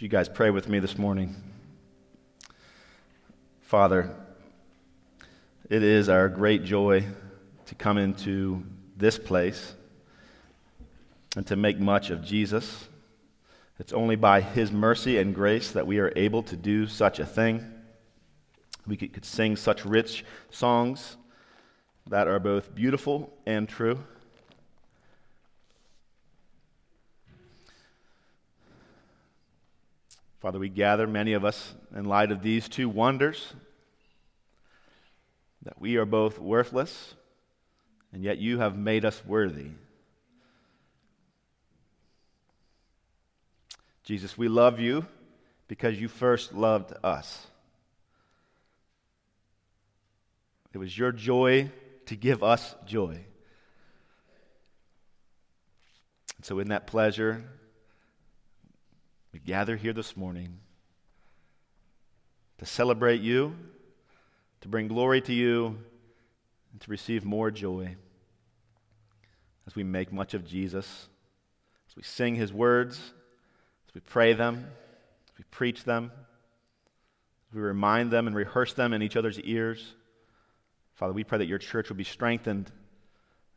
Would you guys pray with me this morning? Father, it is our great joy to come into this place and to make much of Jesus. It's only by His mercy and grace that we are able to do such a thing. We could, could sing such rich songs that are both beautiful and true. Father, we gather, many of us, in light of these two wonders that we are both worthless, and yet you have made us worthy. Jesus, we love you because you first loved us. It was your joy to give us joy. And so, in that pleasure, we gather here this morning to celebrate you, to bring glory to you, and to receive more joy as we make much of Jesus, as we sing his words, as we pray them, as we preach them, as we remind them and rehearse them in each other's ears. Father, we pray that your church would be strengthened,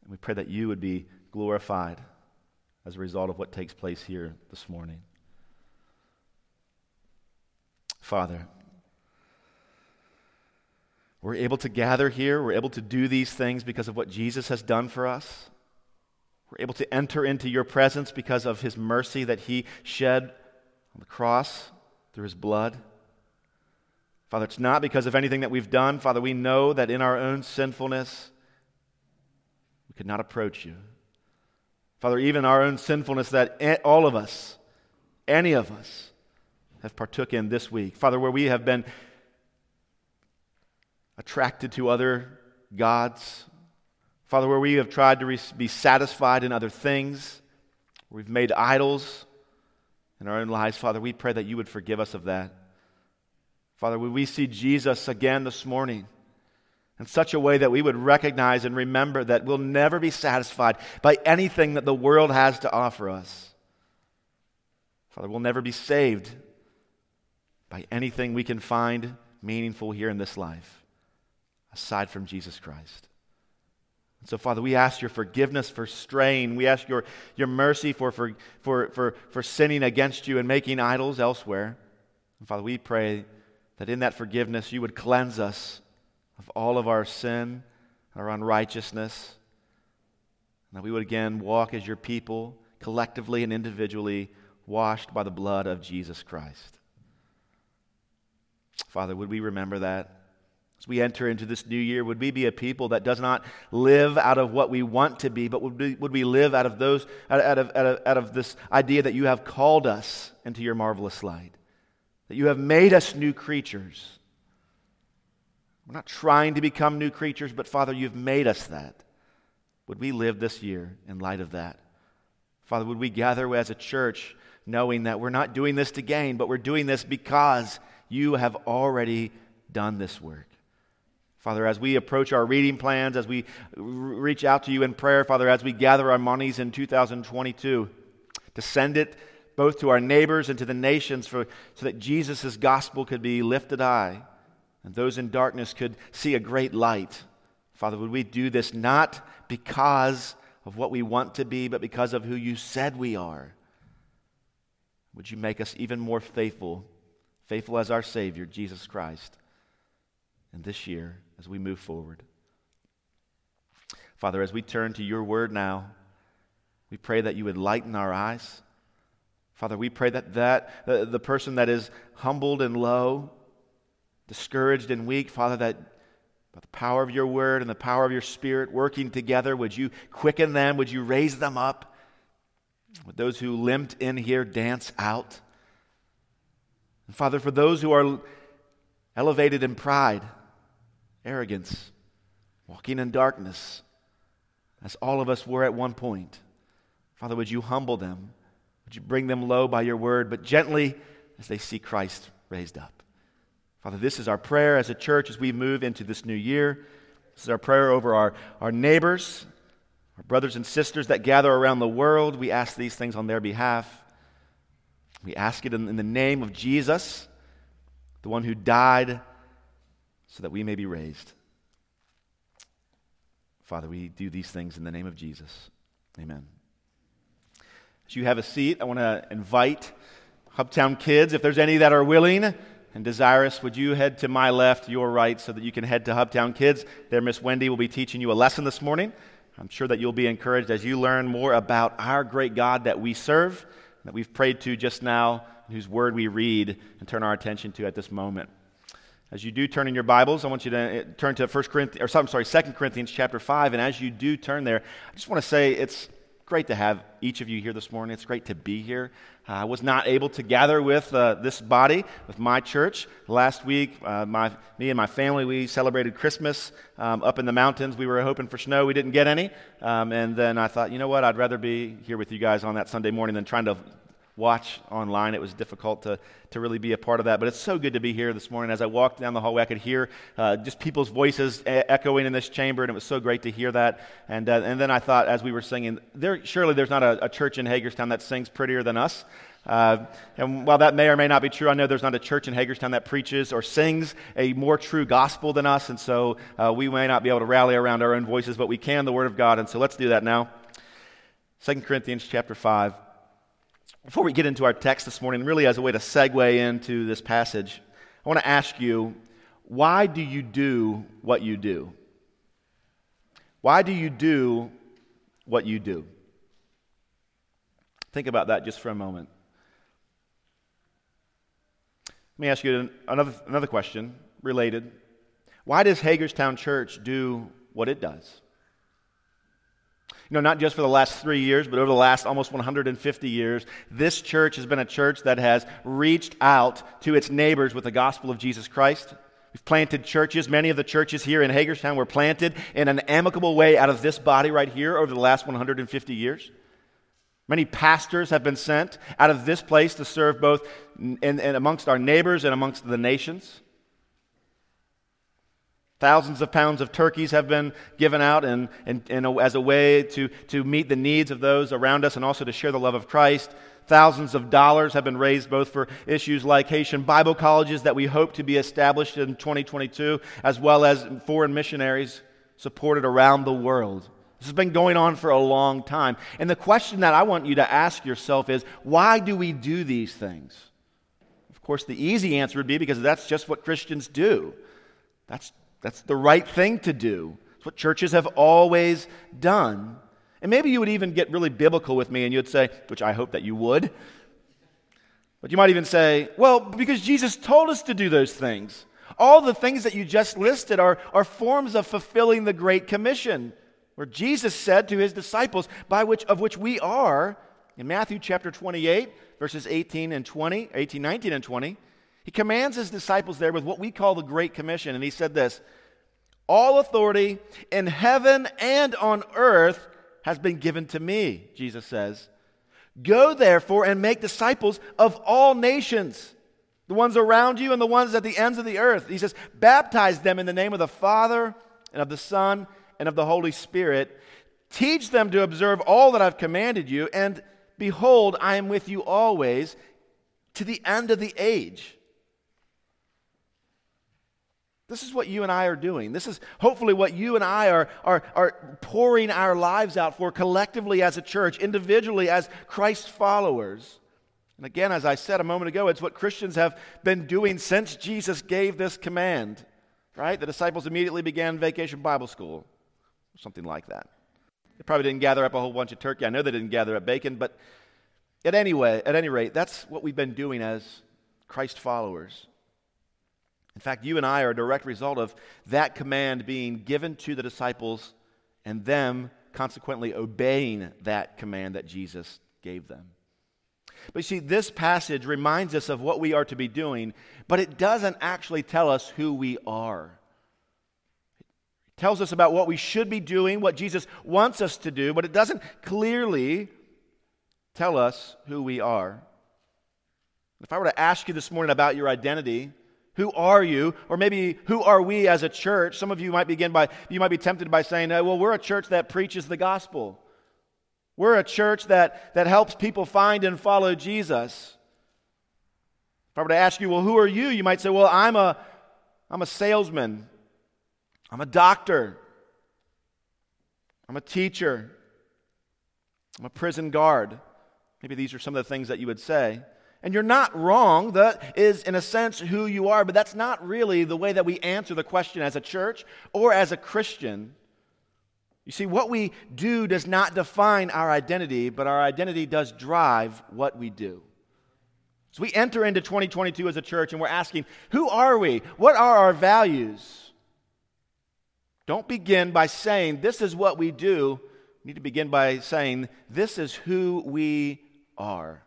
and we pray that you would be glorified as a result of what takes place here this morning. Father. We're able to gather here. We're able to do these things because of what Jesus has done for us. We're able to enter into your presence because of his mercy that he shed on the cross through his blood. Father, it's not because of anything that we've done. Father, we know that in our own sinfulness, we could not approach you. Father, even our own sinfulness, that all of us, any of us, have partook in this week. Father, where we have been attracted to other gods. Father, where we have tried to be satisfied in other things, we've made idols in our own lives, Father, we pray that you would forgive us of that. Father, would we see Jesus again this morning in such a way that we would recognize and remember that we'll never be satisfied by anything that the world has to offer us. Father, we'll never be saved by anything we can find meaningful here in this life aside from Jesus Christ. So, Father, we ask your forgiveness for straying. We ask your, your mercy for, for, for, for, for sinning against you and making idols elsewhere. And Father, we pray that in that forgiveness you would cleanse us of all of our sin, and our unrighteousness, and that we would again walk as your people, collectively and individually, washed by the blood of Jesus Christ. Father, would we remember that? As we enter into this new year, would we be a people that does not live out of what we want to be, but would we, would we live out of, those, out, of, out, of, out of this idea that you have called us into your marvelous light? That you have made us new creatures. We're not trying to become new creatures, but Father, you've made us that. Would we live this year in light of that? Father, would we gather as a church knowing that we're not doing this to gain, but we're doing this because you have already done this work. Father, as we approach our reading plans, as we reach out to you in prayer, Father, as we gather our monies in 2022, to send it both to our neighbors and to the nations for, so that Jesus' gospel could be lifted high and those in darkness could see a great light. Father, would we do this not because of what we want to be, but because of who you said we are? Would you make us even more faithful faithful as our Savior, Jesus Christ, and this year as we move forward. Father, as we turn to your word now, we pray that you would lighten our eyes. Father, we pray that, that uh, the person that is humbled and low, discouraged and weak, Father, that by the power of your word and the power of your spirit working together, would you quicken them? Would you raise them up? Would those who limped in here dance out? And Father, for those who are elevated in pride, arrogance, walking in darkness, as all of us were at one point, Father, would you humble them? Would you bring them low by your word, but gently as they see Christ raised up? Father, this is our prayer as a church as we move into this new year. This is our prayer over our, our neighbors, our brothers and sisters that gather around the world. We ask these things on their behalf. We ask it in, the name of Jesus, the one who died so that we may be raised. Father, we do these things in the name of Jesus. Amen. As you have a seat, I want to invite Hubtown kids, if there's any that are willing and desirous, would you head to my left, your right, so that you can head to Hubtown Kids? There, Miss Wendy will be teaching you a lesson this morning. I'm sure that you'll be encouraged as you learn more about our great God that we serve, that we've prayed to just now, whose word we read and turn our attention to at this moment. As you do turn in your Bibles, I want you to uh, turn to 1 Corinthians, or I'm sorry, 2 Corinthians chapter 5. And as you do turn there, I just want to say it's great to have each of you here this morning. It's great to be here. Uh, I was not able to gather with uh, this body, with my church. Last week, uh, my, me and my family, we celebrated Christmas um, up in the mountains. We were hoping for snow. We didn't get any. Um, and then I thought, you know what? I'd rather be here with you guys on that Sunday morning than trying to watch online. It was difficult to, to really be a part of that. But it's so good to be here this morning. As I walked down the hallway, I could hear uh, just people's voices echoing in this chamber, and it was so great to hear that. And, uh, and then I thought, as we were singing, there, surely there's not a, a church in Hagerstown that sings prettier than us. Uh, and while that may or may not be true, I know there's not a church in Hagerstown that preaches or sings a more true gospel than us. And so uh, we may not be able to rally around our own voices, but we can the Word of God. And so let's do that now. 2 Corinthians chapter 5. Before we get into our text this morning, really as a way to segue into this passage, I want to ask you why do you do what you do? Why do you do what you do? Think about that just for a moment. Let me ask you another, another question related. Why does Hagerstown Church do what it does? You know, not just for the last three years, but over the last almost 150 years, this church has been a church that has reached out to its neighbors with the gospel of Jesus Christ. We've planted churches. Many of the churches here in Hagerstown were planted in an amicable way out of this body right here over the last 150 years. Many pastors have been sent out of this place to serve both in, in amongst our neighbors and amongst the nations. Thousands of pounds of turkeys have been given out and, and, as a way to, to meet the needs of those around us and also to share the love of Christ. Thousands of dollars have been raised both for issues like Haitian Bible colleges that we hope to be established in 2022, as well as foreign missionaries supported around the world. This has been going on for a long time. And the question that I want you to ask yourself is why do we do these things? Of course, the easy answer would be because that's just what Christians do. That's that's the right thing to do. It's what churches have always done. And maybe you would even get really biblical with me and you'd say, which I hope that you would, but you might even say, well, because Jesus told us to do those things. All the things that you just listed are, are forms of fulfilling the Great Commission, where Jesus said to his disciples, by which of which we are, in Matthew chapter 28, verses 18 and 20, 18, 19 and 20, he commands his disciples there with what we call the Great Commission. And he said this All authority in heaven and on earth has been given to me, Jesus says. Go therefore and make disciples of all nations, the ones around you and the ones at the ends of the earth. He says, Baptize them in the name of the Father and of the Son and of the Holy Spirit. Teach them to observe all that I've commanded you, and behold, I am with you always to the end of the age. This is what you and I are doing. This is hopefully what you and I are, are, are pouring our lives out for collectively as a church, individually as Christ followers. And again, as I said a moment ago, it's what Christians have been doing since Jesus gave this command, right? The disciples immediately began vacation Bible school, something like that. They probably didn't gather up a whole bunch of turkey. I know they didn't gather up bacon, but at any, way, at any rate, that's what we've been doing as Christ followers. In fact, you and I are a direct result of that command being given to the disciples and them consequently obeying that command that Jesus gave them. But you see, this passage reminds us of what we are to be doing, but it doesn't actually tell us who we are. It tells us about what we should be doing, what Jesus wants us to do, but it doesn't clearly tell us who we are. If I were to ask you this morning about your identity, who are you? Or maybe who are we as a church? Some of you might begin by, you might be tempted by saying, well, we're a church that preaches the gospel. We're a church that, that helps people find and follow Jesus. If I were to ask you, well, who are you? You might say, well, I'm a, I'm a salesman. I'm a doctor. I'm a teacher. I'm a prison guard. Maybe these are some of the things that you would say. And you're not wrong. That is, in a sense, who you are, but that's not really the way that we answer the question as a church or as a Christian. You see, what we do does not define our identity, but our identity does drive what we do. So we enter into 2022 as a church and we're asking, who are we? What are our values? Don't begin by saying, this is what we do. You need to begin by saying, this is who we are.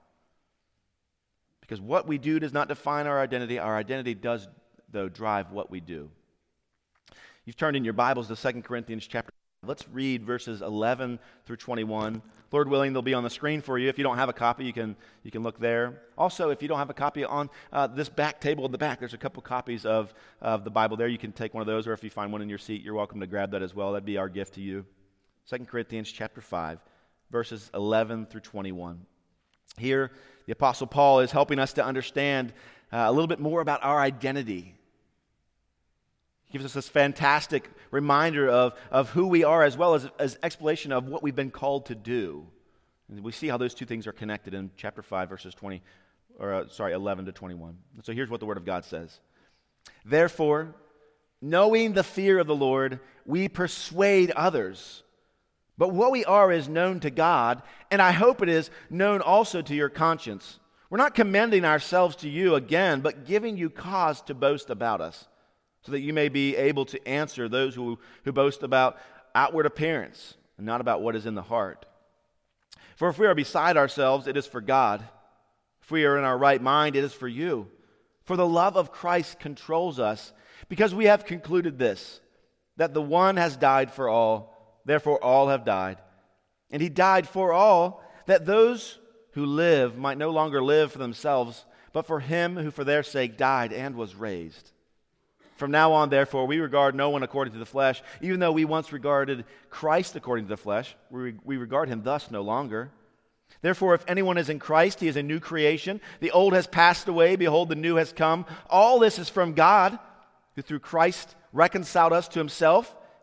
Because what we do does not define our identity. Our identity does, though, drive what we do. You've turned in your Bibles to 2 Corinthians chapter. Let's read verses 11 through 21. Lord willing, they'll be on the screen for you. If you don't have a copy, you can, you can look there. Also, if you don't have a copy on uh, this back table in the back, there's a couple copies of, of the Bible there. You can take one of those, or if you find one in your seat, you're welcome to grab that as well. That'd be our gift to you. 2 Corinthians chapter 5, verses 11 through 21. Here, the Apostle Paul is helping us to understand uh, a little bit more about our identity. He gives us this fantastic reminder of, of who we are as well as, as explanation of what we've been called to do. And we see how those two things are connected in chapter 5, verses 20, or uh, sorry, 11 to 21. So here's what the Word of God says Therefore, knowing the fear of the Lord, we persuade others. But what we are is known to God, and I hope it is known also to your conscience. We're not commending ourselves to you again, but giving you cause to boast about us, so that you may be able to answer those who, who boast about outward appearance and not about what is in the heart. For if we are beside ourselves, it is for God. If we are in our right mind, it is for you. For the love of Christ controls us, because we have concluded this that the one has died for all Therefore, all have died. And he died for all, that those who live might no longer live for themselves, but for him who for their sake died and was raised. From now on, therefore, we regard no one according to the flesh, even though we once regarded Christ according to the flesh. We, we regard him thus no longer. Therefore, if anyone is in Christ, he is a new creation. The old has passed away. Behold, the new has come. All this is from God, who through Christ reconciled us to himself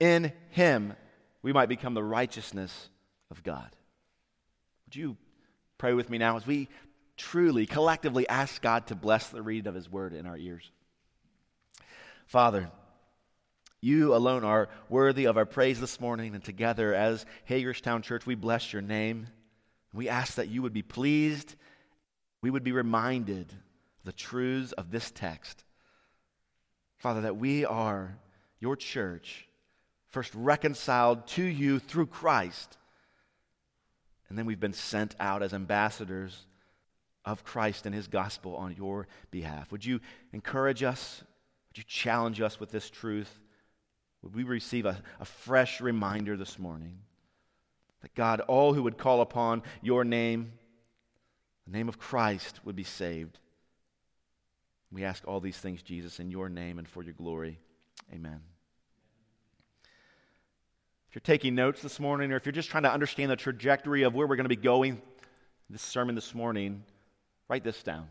in him we might become the righteousness of God. Would you pray with me now as we truly, collectively ask God to bless the reading of his word in our ears? Father, you alone are worthy of our praise this morning, and together as Hagerstown Church, we bless your name. We ask that you would be pleased, we would be reminded the truths of this text. Father, that we are your church first reconciled to you through Christ. And then we've been sent out as ambassadors of Christ and his gospel on your behalf. Would you encourage us? Would you challenge us with this truth? Would we receive a, a fresh reminder this morning that God, all who would call upon your name, the name of Christ, would be saved? We ask all these things, Jesus, in your name and for your glory. Amen. If you're taking notes this morning, or if you're just trying to understand the trajectory of where we're going to be going this sermon this morning, write this down.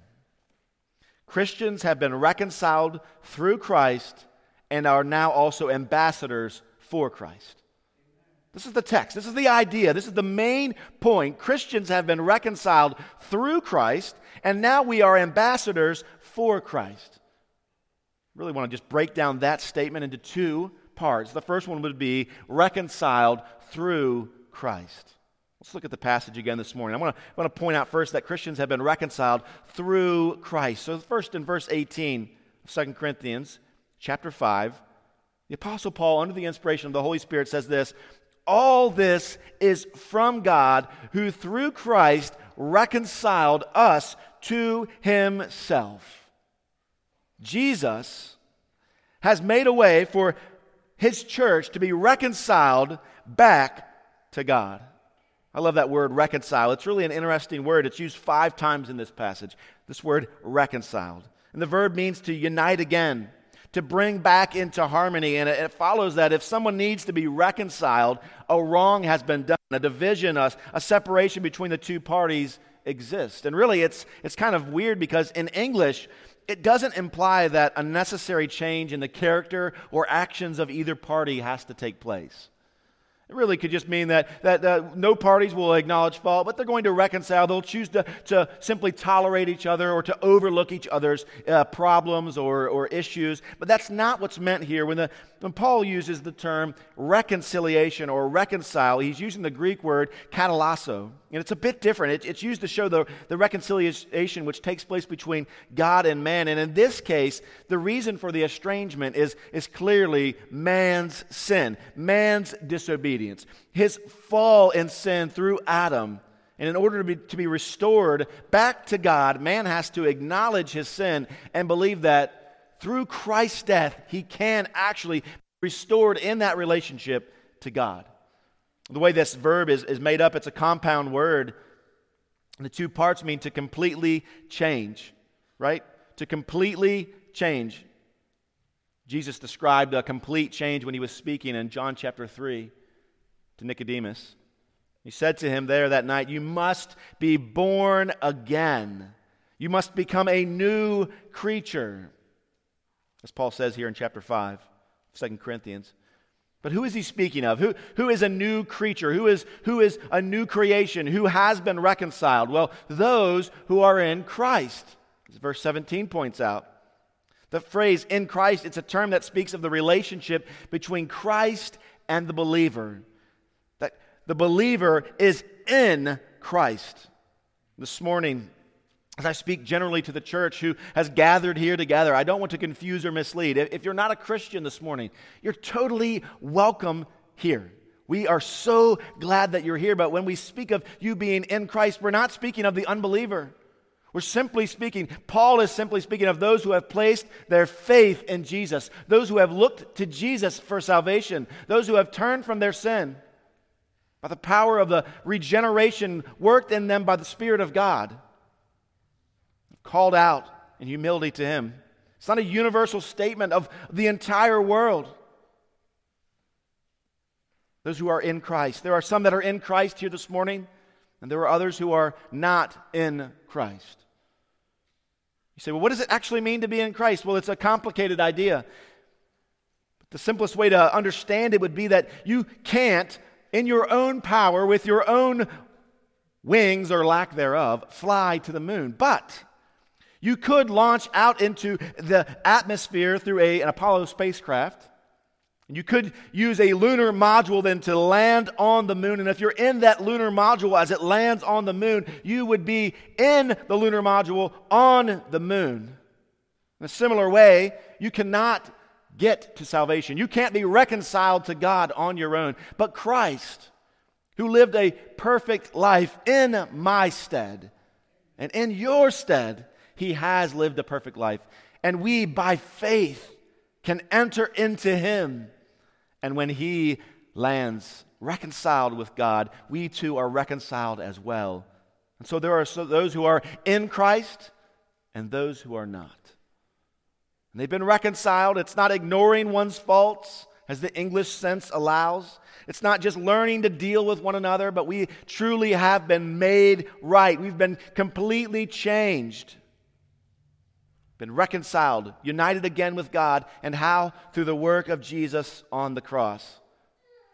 Christians have been reconciled through Christ and are now also ambassadors for Christ. This is the text. This is the idea. This is the main point. Christians have been reconciled through Christ, and now we are ambassadors for Christ. Really want to just break down that statement into two parts. The first one would be reconciled through Christ. Let's look at the passage again this morning. I want to, point out first that Christians have been reconciled through Christ. So, first in verse 18 of 2 Corinthians chapter 5, the Apostle Paul, under the inspiration of the Holy Spirit, says this All this is from God, who through Christ reconciled us to himself. Jesus has made a way for his church to be reconciled back to God. I love that word reconcile. It's really an interesting word. It's used five times in this passage. This word reconciled. And the verb means to unite again, to bring back into harmony. And it, follows that if someone needs to be reconciled, a wrong has been done, a division, a, a separation between the two parties exists. And really, it's, it's kind of weird because in English, it doesn't imply that a necessary change in the character or actions of either party has to take place. It really could just mean that, that uh, no parties will acknowledge fault, but they're going to reconcile. They'll choose to, to simply tolerate each other or to overlook each other's uh, problems or, or issues. But that's not what's meant here. When, the, when Paul uses the term reconciliation or reconcile, he's using the Greek word katallasso. And it's a bit different. It, it's used to show the, the reconciliation which takes place between God and man. And in this case, the reason for the estrangement is, is clearly man's sin, man's disobedience, his fall in sin through Adam. And in order to be, to be restored back to God, man has to acknowledge his sin and believe that through Christ's death, he can actually be restored in that relationship to God. The way this verb is, is made up, it's a compound word. The two parts mean to completely change, right? To completely change. Jesus described a complete change when he was speaking in John chapter 3 to Nicodemus. He said to him there that night, You must be born again. You must become a new creature. As Paul says here in chapter 5, 2 Corinthians. But who is he speaking of? Who, who is a new creature? Who is, who is a new creation? Who has been reconciled? Well, those who are in Christ. As verse 17 points out. The phrase in Christ, it's a term that speaks of the relationship between Christ and the believer. That the believer is in Christ. This morning, as I speak generally to the church who has gathered here together, I don't want to confuse or mislead. If you're not a Christian this morning, you're totally welcome here. We are so glad that you're here, but when we speak of you being in Christ, we're not speaking of the unbeliever. We're simply speaking, Paul is simply speaking of those who have placed their faith in Jesus, those who have looked to Jesus for salvation, those who have turned from their sin by the power of the regeneration worked in them by the Spirit of God called out in humility to Him. It's not a universal statement of the entire world. Those who are in Christ. There are some that are in Christ here this morning, and there are others who are not in Christ. You say, well, what does it actually mean to be in Christ? Well, it's a complicated idea. But the simplest way to understand it would be that you can't, in your own power, with your own wings or lack thereof, fly to the moon. But you could launch out into the atmosphere through a, an Apollo spacecraft. And you could use a lunar module then to land on the moon. And if you're in that lunar module as it lands on the moon, you would be in the lunar module on the moon. In a similar way, you cannot get to salvation. You can't be reconciled to God on your own. But Christ, who lived a perfect life in my stead and in your stead, he has lived a perfect life. And we, by faith, can enter into him. And when he lands reconciled with God, we too are reconciled as well. And so there are those who are in Christ and those who are not. And they've been reconciled. It's not ignoring one's faults, as the English sense allows. It's not just learning to deal with one another, but we truly have been made right. We've been completely changed been reconciled, united again with God, and how? Through the work of Jesus on the cross.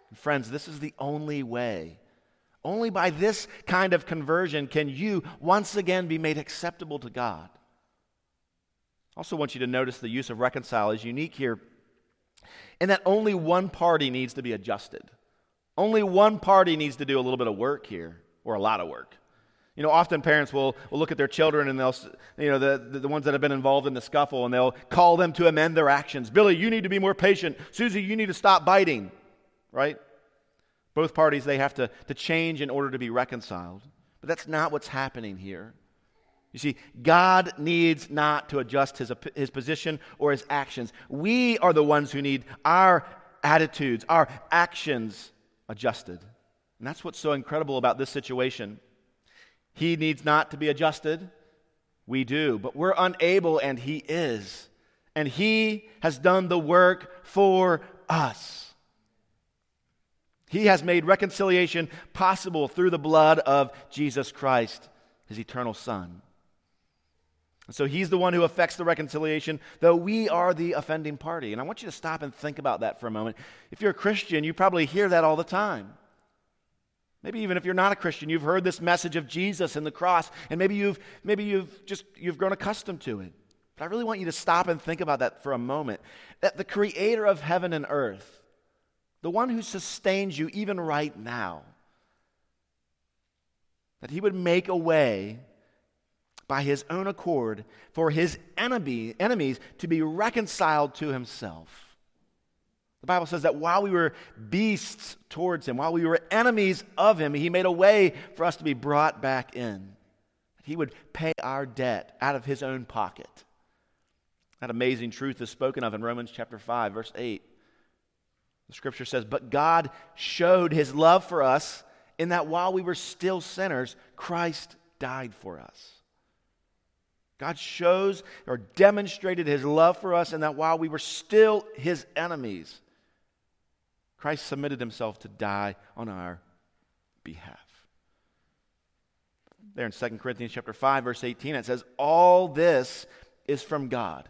And friends, this is the only way. Only by this kind of conversion can you once again be made acceptable to God. I also want you to notice the use of reconcile is unique here in that only one party needs to be adjusted. Only one party needs to do a little bit of work here, or a lot of work. You know, often parents will, will look at their children and they'll, you know, the, the, ones that have been involved in the scuffle and they'll call them to amend their actions. Billy, you need to be more patient. Susie, you need to stop biting, right? Both parties, they have to, to change in order to be reconciled. But that's not what's happening here. You see, God needs not to adjust his, his position or his actions. We are the ones who need our attitudes, our actions adjusted. And that's what's so incredible about this situation. He needs not to be adjusted. We do, but we're unable, and He is. And He has done the work for us. He has made reconciliation possible through the blood of Jesus Christ, His eternal Son. And so He's the one who affects the reconciliation, though we are the offending party. And I want you to stop and think about that for a moment. If you're a Christian, you probably hear that all the time. Maybe even if you're not a Christian, you've heard this message of Jesus and the cross, and maybe you've maybe you've just you've grown accustomed to it. But I really want you to stop and think about that for a moment. That the creator of heaven and earth, the one who sustains you even right now, that he would make a way by his own accord for his enemy, enemies to be reconciled to himself. The Bible says that while we were beasts towards him, while we were enemies of him, he made a way for us to be brought back in. He would pay our debt out of his own pocket. That amazing truth is spoken of in Romans chapter 5, verse 8. The scripture says, But God showed his love for us in that while we were still sinners, Christ died for us. God shows or demonstrated his love for us in that while we were still his enemies, Christ submitted himself to die on our behalf. There in 2 Corinthians chapter 5 verse 18 it says all this is from God.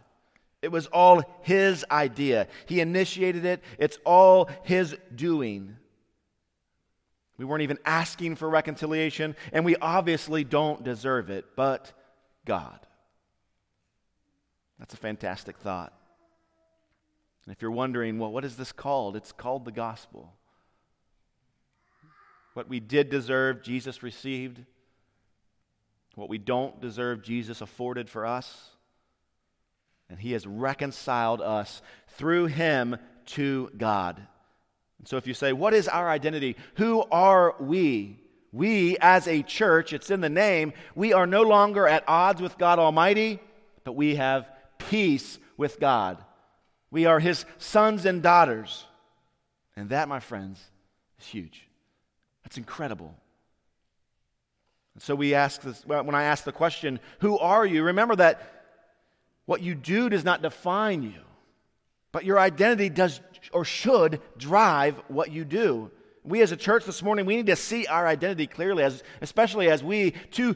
It was all his idea. He initiated it. It's all his doing. We weren't even asking for reconciliation and we obviously don't deserve it, but God. That's a fantastic thought. And if you're wondering, well, what is this called? It's called the gospel. What we did deserve, Jesus received. What we don't deserve, Jesus afforded for us. And he has reconciled us through him to God. And so if you say, what is our identity? Who are we? We, as a church, it's in the name, we are no longer at odds with God Almighty, but we have peace with God. We are his sons and daughters. And that, my friends, is huge. That's incredible. And so we ask this, when I ask the question, who are you? Remember that what you do does not define you, but your identity does or should drive what you do. We as a church this morning, we need to see our identity clearly, as, especially as we, two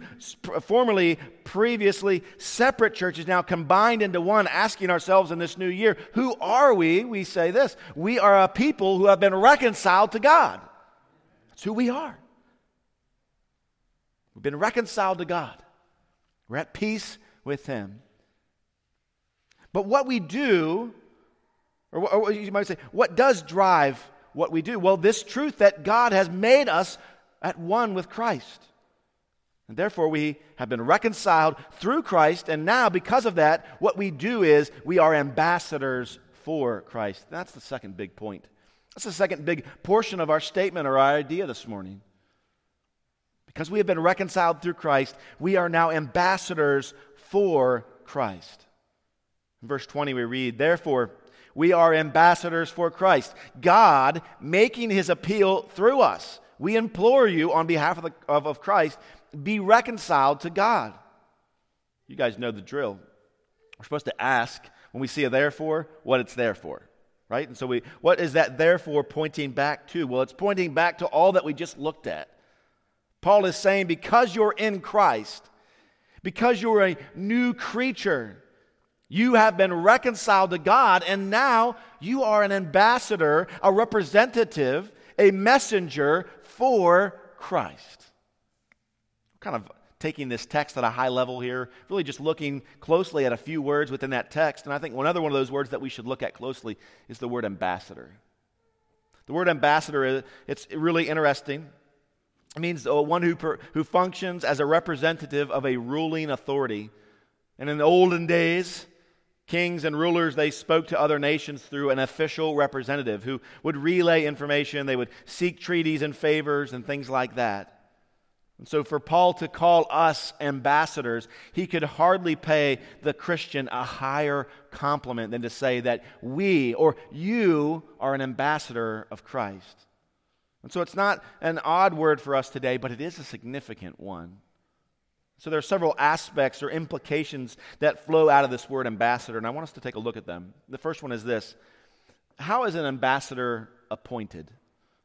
formerly, previously separate churches, now combined into one, asking ourselves in this new year, who are we? We say this we are a people who have been reconciled to God. That's who we are. We've been reconciled to God, we're at peace with Him. But what we do, or, or you might say, what does drive what we do? Well, this truth that God has made us at one with Christ. And therefore, we have been reconciled through Christ, and now, because of that, what we do is we are ambassadors for Christ. That's the second big point. That's the second big portion of our statement or our idea this morning. Because we have been reconciled through Christ, we are now ambassadors for Christ. In verse 20, we read, Therefore, we are ambassadors for Christ. God making his appeal through us. We implore you on behalf of, the, of, of Christ, be reconciled to God. You guys know the drill. We're supposed to ask when we see a therefore what it's there for, right? And so we, what is that therefore pointing back to? Well, it's pointing back to all that we just looked at. Paul is saying, because you're in Christ, because you're a new creature, you have been reconciled to God, and now you are an ambassador, a representative, a messenger for Christ. Kind of taking this text at a high level here, really just looking closely at a few words within that text. And I think another one of those words that we should look at closely is the word ambassador. The word ambassador, it's really interesting. It means one who, who functions as a representative of a ruling authority. And in the olden days, Kings and rulers, they spoke to other nations through an official representative who would relay information. They would seek treaties and favors and things like that. And so, for Paul to call us ambassadors, he could hardly pay the Christian a higher compliment than to say that we or you are an ambassador of Christ. And so, it's not an odd word for us today, but it is a significant one. So, there are several aspects or implications that flow out of this word ambassador, and I want us to take a look at them. The first one is this How is an ambassador appointed?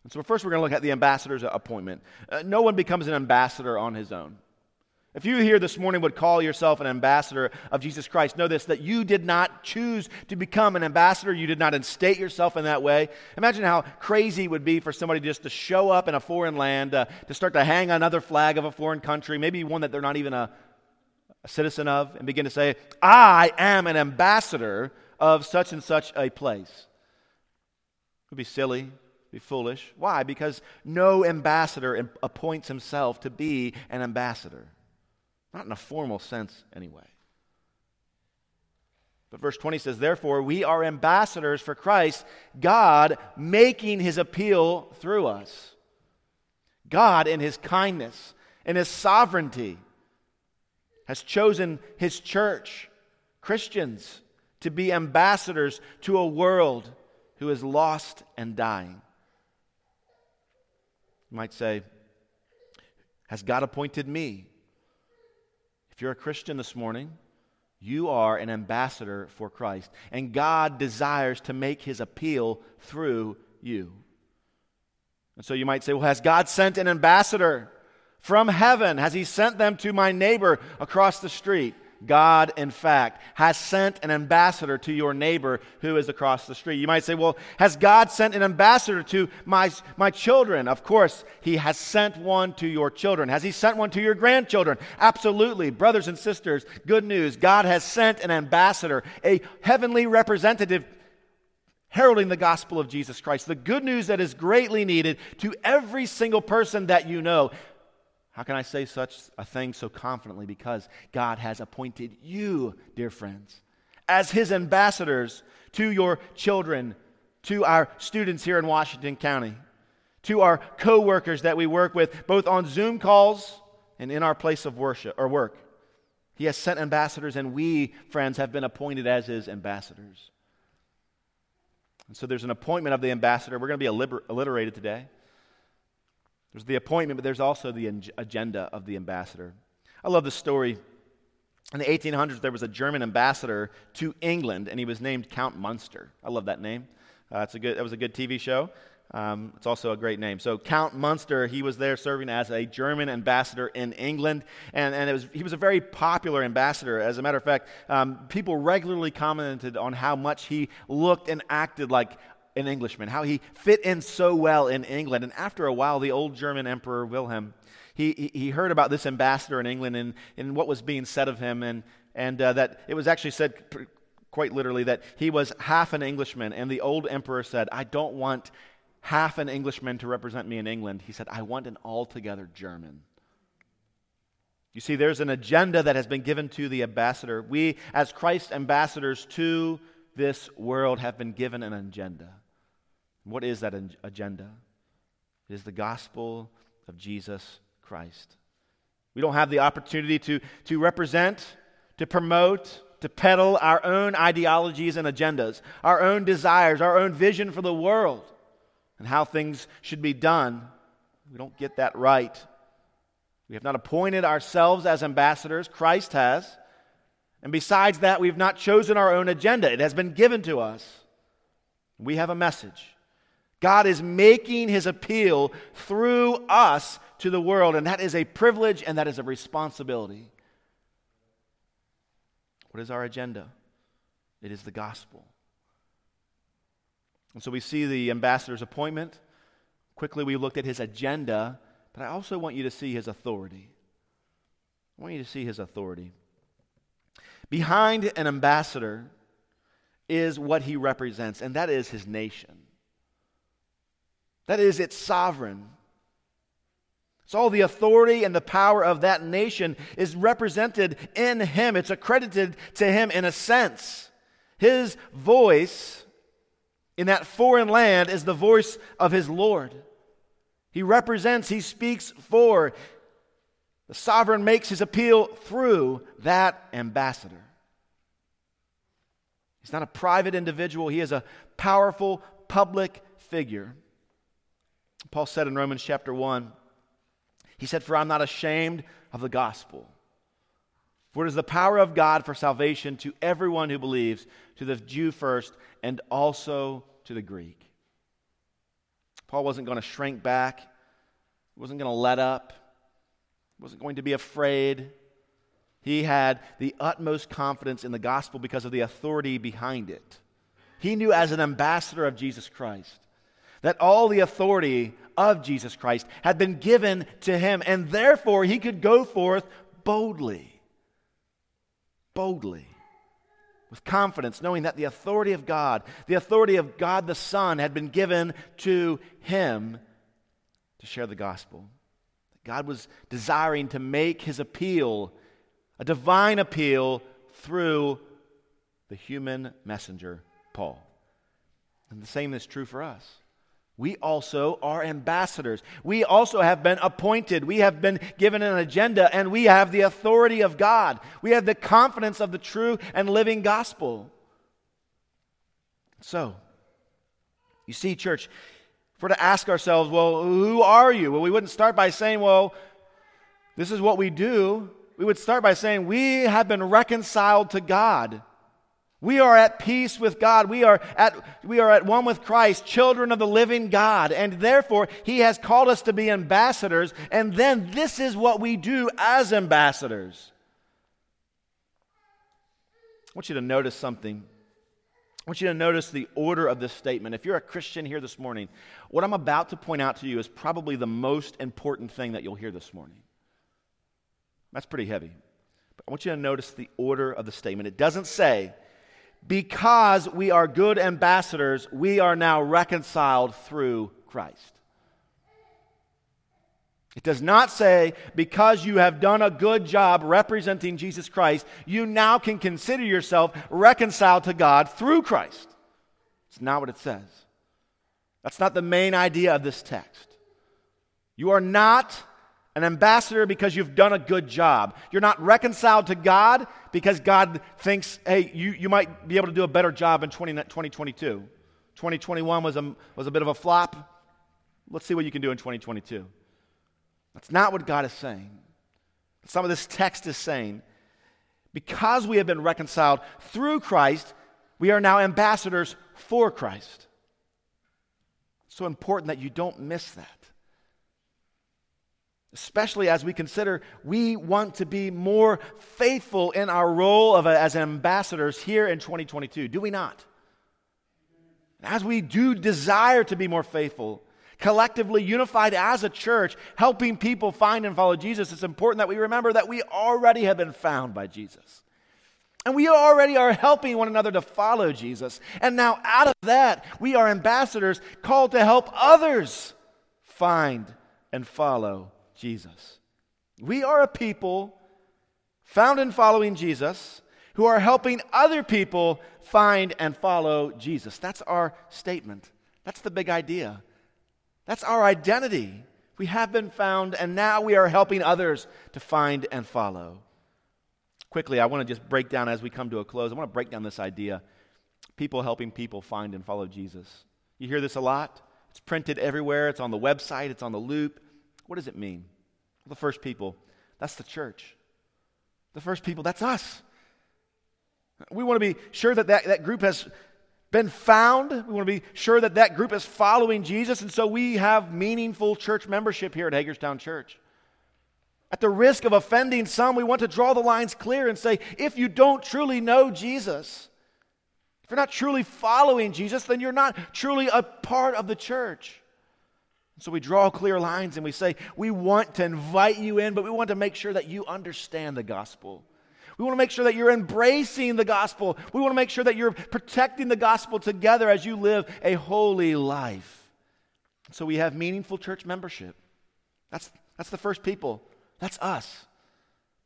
And so, first, we're going to look at the ambassador's appointment. Uh, no one becomes an ambassador on his own. If you here this morning would call yourself an ambassador of Jesus Christ, know this that you did not choose to become an ambassador. You did not instate yourself in that way. Imagine how crazy it would be for somebody just to show up in a foreign land, uh, to start to hang another flag of a foreign country, maybe one that they're not even a, a citizen of, and begin to say, I am an ambassador of such and such a place. It would be silly be foolish. Why? Because no ambassador appoints himself to be an ambassador. Not in a formal sense, anyway. But verse 20 says, Therefore, we are ambassadors for Christ, God making his appeal through us. God, in his kindness and his sovereignty, has chosen his church, Christians, to be ambassadors to a world who is lost and dying. You might say, Has God appointed me? If you're a Christian this morning, you are an ambassador for Christ, and God desires to make his appeal through you. And so you might say, Well, has God sent an ambassador from heaven? Has he sent them to my neighbor across the street? God, in fact, has sent an ambassador to your neighbor who is across the street. You might say, well, has God sent an ambassador to my, my children? Of course, He has sent one to your children. Has He sent one to your grandchildren? Absolutely. Brothers and sisters, good news. God has sent an ambassador, a heavenly representative heralding the gospel of Jesus Christ, the good news that is greatly needed to every single person that you know. How can I say such a thing so confidently? Because God has appointed you, dear friends, as His ambassadors to your children, to our students here in Washington County, to our co workers that we work with, both on Zoom calls and in our place of worship or work. He has sent ambassadors, and we, friends, have been appointed as His ambassadors. And so there's an appointment of the ambassador. We're going to be alliterated today. There's the appointment, but there's also the agenda of the ambassador. I love the story. In the 1800s, there was a German ambassador to England, and he was named Count Munster. I love that name. Uh, it's a good, that was a good TV show. Um, it's also a great name. So, Count Munster, he was there serving as a German ambassador in England, and, and was, he was a very popular ambassador. As a matter of fact, um, people regularly commented on how much he looked and acted like an Englishman, how he fit in so well in England. And after a while, the old German Emperor Wilhelm, he, he heard about this ambassador in England and, and what was being said of him, and, and uh, that it was actually said quite literally that he was half an Englishman. And the old emperor said, I don't want half an Englishman to represent me in England. He said, I want an altogether German. You see, there's an agenda that has been given to the ambassador. We, as Christ ambassadors to this world, have been given an agenda. What is that agenda? It is the gospel of Jesus Christ. We don't have the opportunity to, to represent, to promote, to peddle our own ideologies and agendas, our own desires, our own vision for the world and how things should be done. We don't get that right. We have not appointed ourselves as ambassadors, Christ has. And besides that, we've not chosen our own agenda, it has been given to us. We have a message. God is making his appeal through us to the world, and that is a privilege and that is a responsibility. What is our agenda? It is the gospel. And so we see the ambassador's appointment. Quickly, we looked at his agenda, but I also want you to see his authority. I want you to see his authority. Behind an ambassador is what he represents, and that is his nation. That is, it's sovereign. So all the authority and the power of that nation is represented in him. It's accredited to him in a sense. His voice in that foreign land is the voice of his Lord. He represents, he speaks for. The sovereign makes his appeal through that ambassador. He's not a private individual, he is a powerful public figure. Paul said in Romans chapter 1, he said, For I'm not ashamed of the gospel. For it is the power of God for salvation to everyone who believes, to the Jew first, and also to the Greek. Paul wasn't going to shrink back, he wasn't going to let up, he wasn't going to be afraid. He had the utmost confidence in the gospel because of the authority behind it. He knew as an ambassador of Jesus Christ that all the authority of Jesus Christ had been given to him, and therefore he could go forth boldly boldly, with confidence, knowing that the authority of God, the authority of God the Son, had been given to him to share the gospel. God was desiring to make his appeal, a divine appeal, through the human messenger, Paul. And the same is true for us we also are ambassadors. We also have been appointed. We have been given an agenda, and we have the authority of God. We have the confidence of the true and living gospel. So, you see, church, if we're to ask ourselves, well, who are you? Well, we wouldn't start by saying, well, this is what we do. We would start by saying, we have been reconciled to God. We are at peace with God. We are at, we are at one with Christ, children of the living God. And therefore, He has called us to be ambassadors. And then this is what we do as ambassadors. I want you to notice something. I want you to notice the order of this statement. If you're a Christian here this morning, what I'm about to point out to you is probably the most important thing that you'll hear this morning. That's pretty heavy. But I want you to notice the order of the statement. It doesn't say, because we are good ambassadors, we are now reconciled through Christ. It does not say, because you have done a good job representing Jesus Christ, you now can consider yourself reconciled to God through Christ. It's not what it says. That's not the main idea of this text. You are not an ambassador because you've done a good job. You're not reconciled to God because God thinks, hey, you, you might be able to do a better job in 20, 2022. 2021 was a, was a bit of a flop. Let's see what you can do in 2022. That's not what God is saying. Some of this text is saying, because we have been reconciled through Christ, we are now ambassadors for Christ. It's so important that you don't miss that especially as we consider we want to be more faithful in our role of as ambassadors here in 2022 do we not? As we do desire to be more faithful collectively unified as a church helping people find and follow jesus it's important that we remember that we already have been found by jesus. And we already are helping one another to follow jesus. And now out of that we are ambassadors called to help others find and follow Jesus. We are a people found in following Jesus who are helping other people find and follow Jesus. That's our statement. That's the big idea. That's our identity. We have been found, and now we are helping others to find and follow. Quickly, I want to just break down as we come to a close. I want to break down this idea people helping people find and follow Jesus. You hear this a lot. It's printed everywhere, it's on the website, it's on the loop. What does it mean? Well, the first people, that's the church. The first people, that's us. We want to be sure that, that that group has been found. We want to be sure that that group is following Jesus. And so we have meaningful church membership here at Hagerstown Church. At the risk of offending some, we want to draw the lines clear and say if you don't truly know Jesus, if you're not truly following Jesus, then you're not truly a part of the church. So we draw clear lines and we say, we want to invite you in, but we want to make sure that you understand the gospel. We want to make sure that you're embracing the gospel. We want to make sure that you're protecting the gospel together as you live a holy life. So we have meaningful church membership. That's, that's the first people. That's us.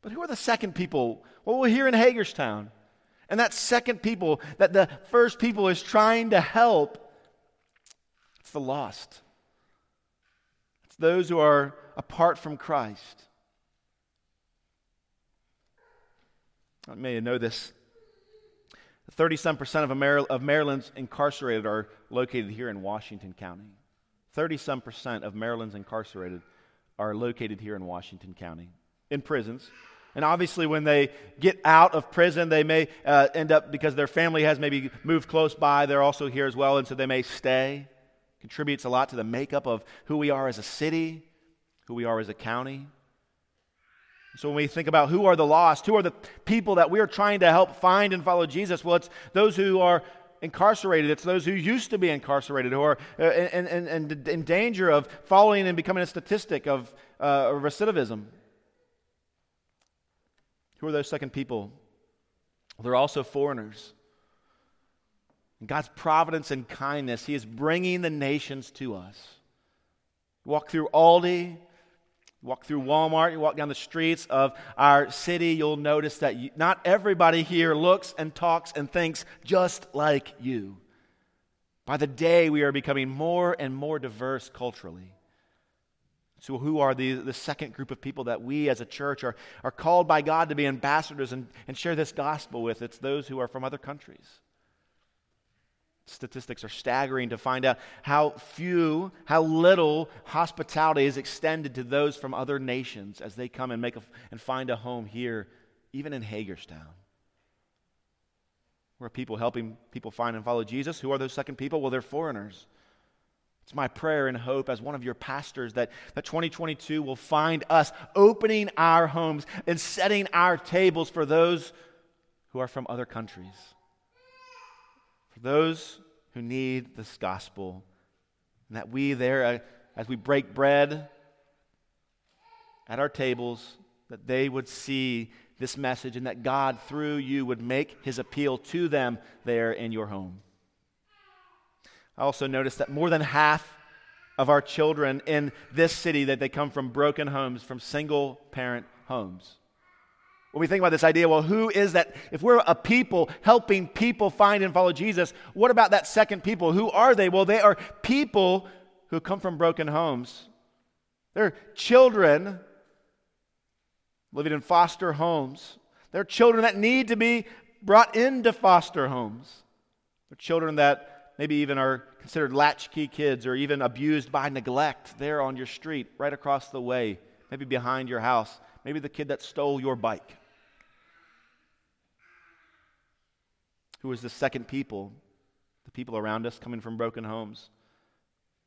But who are the second people? Well, we're here in Hagerstown. And that second people that the first people is trying to help, it's the lost those who are apart from Christ. I may know this. 30 some percent of, Maryland's incarcerated are located here in Washington County. 30 some percent of Maryland's incarcerated are located here in Washington County in prisons. And obviously, when they get out of prison, they may uh, end up, because their family has maybe moved close by, they're also here as well, and so they may stay. Contributes a lot to the makeup of who we are as a city, who we are as a county. So when we think about who are the lost, who are the people that we are trying to help find and follow Jesus, well, it's those who are incarcerated. It's those who used to be incarcerated, who are uh, in, in, in, in danger of following and becoming a statistic of uh, recidivism. Who are those second people? They're also foreigners. God's providence and kindness, He is bringing the nations to us. walk through Aldi, walk through Walmart, you walk down the streets of our city, you'll notice that you, not everybody here looks and talks and thinks just like you. By the day, we are becoming more and more diverse culturally. So, who are the, the second group of people that we as a church are, are called by God to be ambassadors and, and share this gospel with? It's those who are from other countries. Statistics are staggering to find out how few, how little hospitality is extended to those from other nations as they come and make a, and find a home here, even in Hagerstown. We're people helping people find and follow Jesus. Who are those second people? Well, they're foreigners. It's my prayer and hope as one of your pastors that, that 2022 will find us opening our homes and setting our tables for those who are from other countries those who need this gospel. And that we there, uh, as we break bread at our tables, that they would see this message and that God, through you, would make his appeal to them there in your home. I also noticed that more than half of our children in this city that they come from broken homes, from single parent homes. When we think about this idea, well, who is that? If we're a people helping people find and follow Jesus, what about that second people? Who are they? Well, they are people who come from broken homes. They're children living in foster homes. They're children that need to be brought into foster homes. They're children that maybe even are considered latchkey kids or even abused by neglect there on your street, right across the way, maybe behind your house, maybe the kid that stole your bike. Who is the second people, the people around us coming from broken homes.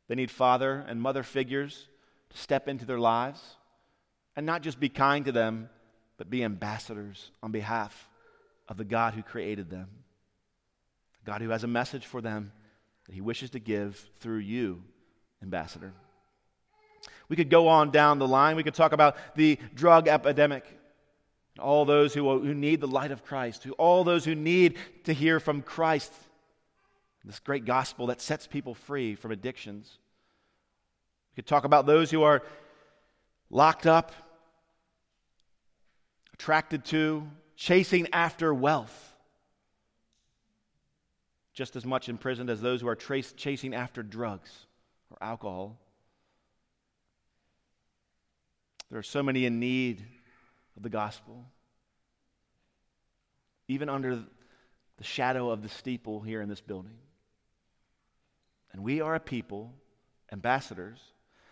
They need father and mother figures to step into their lives and not just be kind to them, but be ambassadors on behalf of the God who created them. God who has a message for them that he wishes to give through you, ambassador. We could go on down the line. We could talk about the drug epidemic all those who, who need the light of Christ, who, all those who need to hear from Christ, this great gospel that sets people free from addictions. We could talk about those who are locked up, attracted to, chasing after wealth, just as much imprisoned as those who are trace, chasing after drugs or alcohol. There are so many in need of the gospel. Even under the shadow of the steeple here in this building. And we are a people, ambassadors,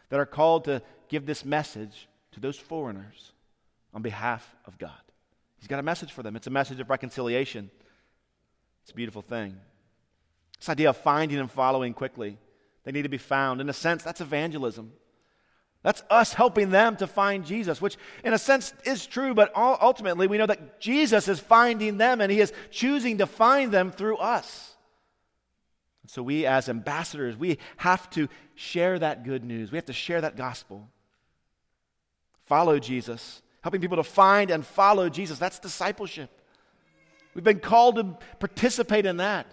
that are called to give this message to those foreigners on behalf of God. He's got a message for them. It's a message of reconciliation. It's a beautiful thing. This idea of finding and following quickly. They need to be found. In a sense, that's evangelism. That's us helping them to find Jesus, which in a sense is true, but ultimately we know that Jesus is finding them and he is choosing to find them through us. So we as ambassadors, we have to share that good news. We have to share that gospel. Follow Jesus. Helping people to find and follow Jesus. That's discipleship. We've been called to participate in that.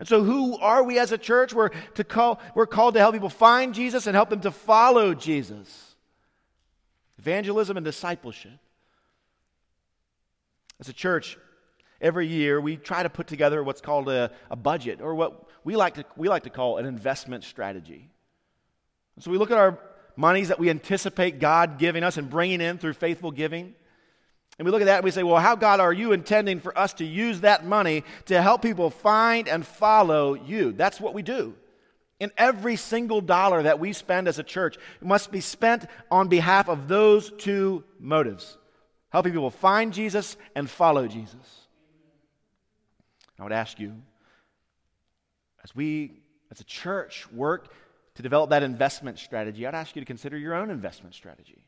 And so, who are we as a church? We're, to call, we're called to help people find Jesus and help them to follow Jesus. Evangelism and discipleship. As a church, every year we try to put together what's called a, a budget, or what we like, to, we like to call an investment strategy. so, we look at our monies that we anticipate God giving us and bringing in through faithful giving. And we look at that and we say, well, how, God, are you intending for us to use that money to help people find and follow you? That's what we do. In every single dollar that we spend as a church, must be spent on behalf of those two motives helping people find Jesus and follow Jesus. I would ask you, as we, as a church, work to develop that investment strategy, I'd ask you to consider your own investment strategy.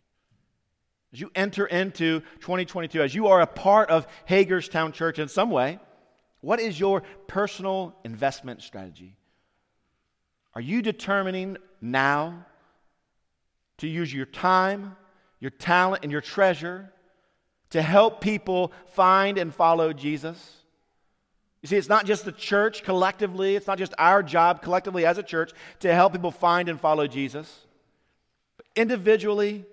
As you enter into 2022, as you are a part of Hagerstown Church in some way, what is your personal investment strategy? Are you determining now to use your time, your talent, and your treasure to help people find and follow Jesus? You see, it's not just the church collectively, it's not just our job collectively as a church to help people find and follow Jesus. But individually,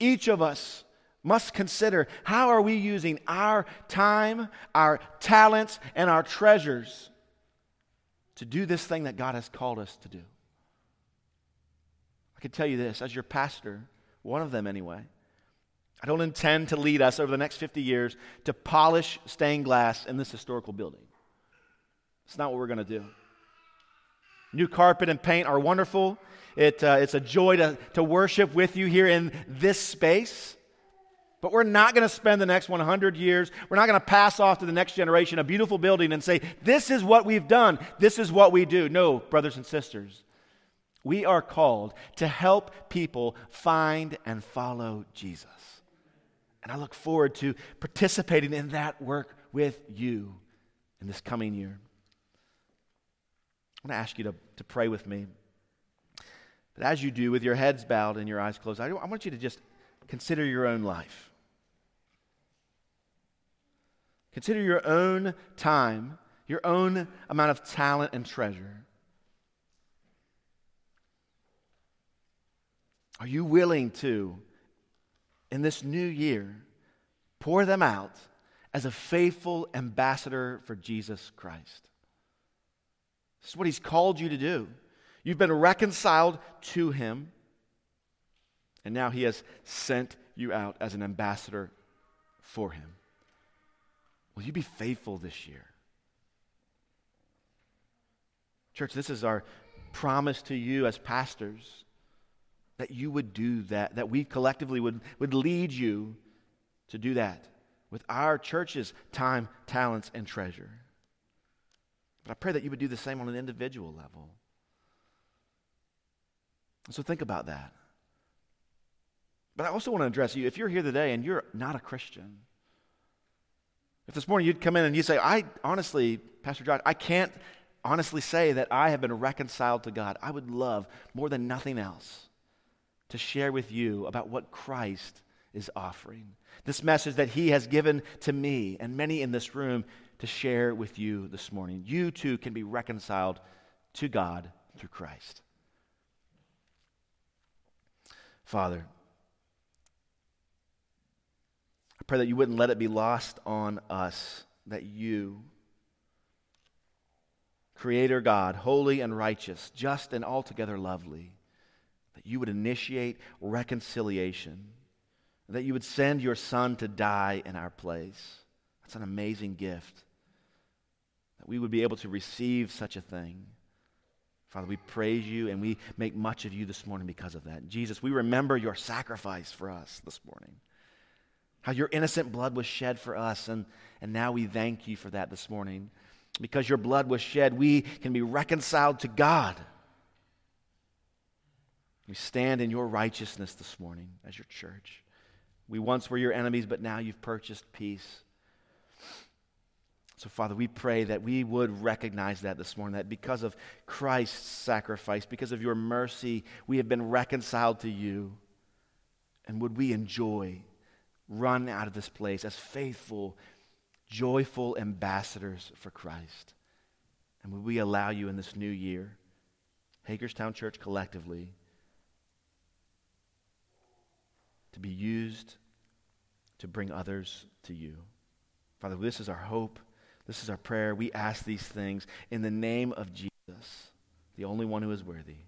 each of us must consider how are we using our time, our talents, and our treasures to do this thing that God has called us to do. I can tell you this as your pastor, one of them anyway. I don't intend to lead us over the next 50 years to polish stained glass in this historical building. It's not what we're going to do. New carpet and paint are wonderful. It, uh, it's a joy to, to worship with you here in this space. But we're not going to spend the next 100 years, we're not going to pass off to the next generation a beautiful building and say, This is what we've done, this is what we do. No, brothers and sisters. We are called to help people find and follow Jesus. And I look forward to participating in that work with you in this coming year. I want to ask you to, to pray with me. But as you do, with your heads bowed and your eyes closed, I, I want you to just consider your own life. Consider your own time, your own amount of talent and treasure. Are you willing to, in this new year, pour them out as a faithful ambassador for Jesus Christ? This is what He's called you to do. You've been reconciled to Him, and now He has sent you out as an ambassador for Him. Will you be faithful this year? Church, this is our promise to you as pastors that you would do that, that we collectively would, would lead you to do that with our church's time, talents, and treasure. I pray that you would do the same on an individual level. So think about that. But I also want to address you if you're here today and you're not a Christian. If this morning you'd come in and you say, I honestly, Pastor Josh, I can't honestly say that I have been reconciled to God, I would love more than nothing else to share with you about what Christ is offering. This message that He has given to me and many in this room to share with you this morning. You too can be reconciled to God through Christ. Father, I pray that you wouldn't let it be lost on us that you, Creator God, holy and righteous, just and altogether lovely, that you would initiate reconciliation, that you would send your Son to die in our place. That's an amazing gift that we would be able to receive such a thing. Father, we praise you and we make much of you this morning because of that. Jesus, we remember your sacrifice for us this morning. How your innocent blood was shed for us, and, and now we thank you for that this morning. Because your blood was shed, we can be reconciled to God. We stand in your righteousness this morning as your church. We once were your enemies, but now you've purchased peace. So, Father, we pray that we would recognize that this morning, that because of Christ's sacrifice, because of your mercy, we have been reconciled to you. And would we enjoy, run out of this place as faithful, joyful ambassadors for Christ? And would we allow you in this new year, Hagerstown Church collectively, to be used to bring others to you? Father, this is our hope. This is our prayer. We ask these things in the name of Jesus, the only one who is worthy.